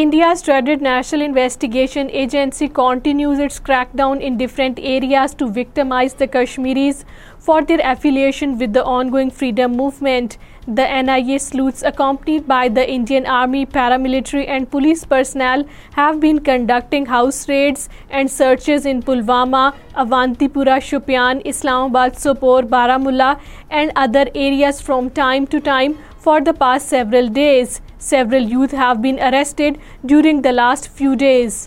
India's dreaded National Investigation Agency continues its crackdown in different areas to victimize the Kashmiris for their affiliation with the ongoing freedom movement. The NIA sleuths, accompanied by the Indian Army, paramilitary and police personnel, have been conducting house raids and searches in Pulwama, Avantipura, Shopian, Islamabad, Sopor, Baramulla and other areas from time to time for the past several days. Several youth have been arrested during the last few days.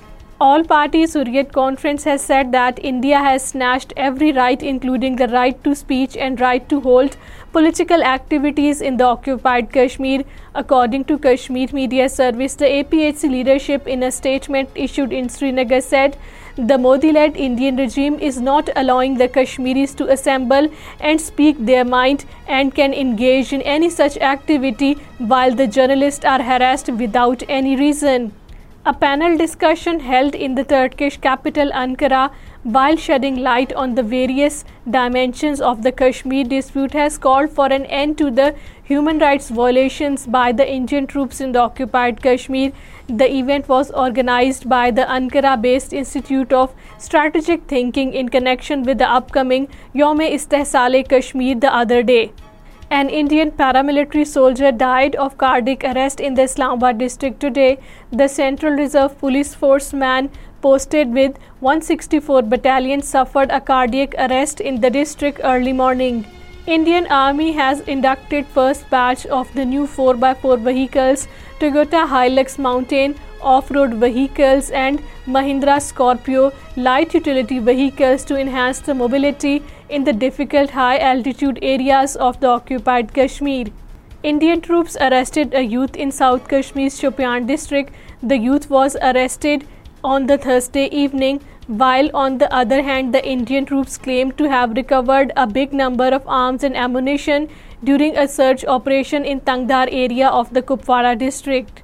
All parties Hurriyet Conference has said that India has snatched every right, including the right to speech and right to hold political activities in the occupied Kashmir. According to Kashmir Media Service, the APHC leadership in a statement issued in Srinagar said the Modi-led Indian regime is not allowing the Kashmiris to assemble and speak their mind and can engage in any such activity while the journalists are harassed without any reason. A panel discussion held in the Turkish capital Ankara, while shedding light on the various dimensions of the Kashmir dispute, has called for an end to the human rights violations by the Indian troops in the occupied Kashmir. The event was organized by the Ankara-based Institute of Strategic Thinking in connection with the upcoming Yom-e Istehsal-e Kashmir the other day. An Indian paramilitary soldier died of cardiac arrest in the Islamabad district today. The Central Reserve Police Force man posted with 164 Battalion suffered a cardiac arrest in the district early morning. Indian Army has inducted first batch of the new 4x4 vehicles Toyota Hilux Mountain off-road vehicles and Mahindra Scorpio light utility vehicles to enhance the mobility in the difficult high-altitude areas of the occupied Kashmir. Indian troops arrested a youth in South Kashmir's Shopian district. The youth was arrested on the Thursday evening, while on the other hand the Indian troops claimed to have recovered a big number of arms and ammunition during a search operation in Tangdhar area of the Kupwara district.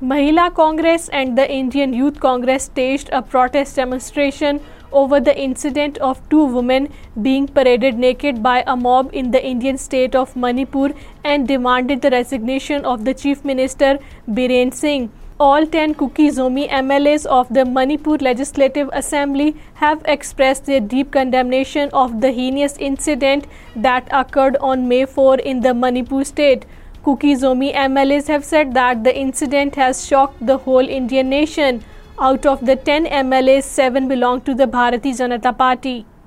Mahila Congress and the Indian Youth Congress staged a protest demonstration over the incident of two women being paraded naked by a mob in the Indian state of Manipur and demanded the resignation of the Chief Minister Biren Singh. All 10 Kuki-Zomi MLAs of the Manipur Legislative Assembly have expressed their deep condemnation of the heinous incident that occurred on May 4 in the Manipur state. Kuki-Zomi MLAs have said that the incident has shocked the whole Indian nation. Out of the 10 MLAs, 7 belong to the Bharatiya Janata Party.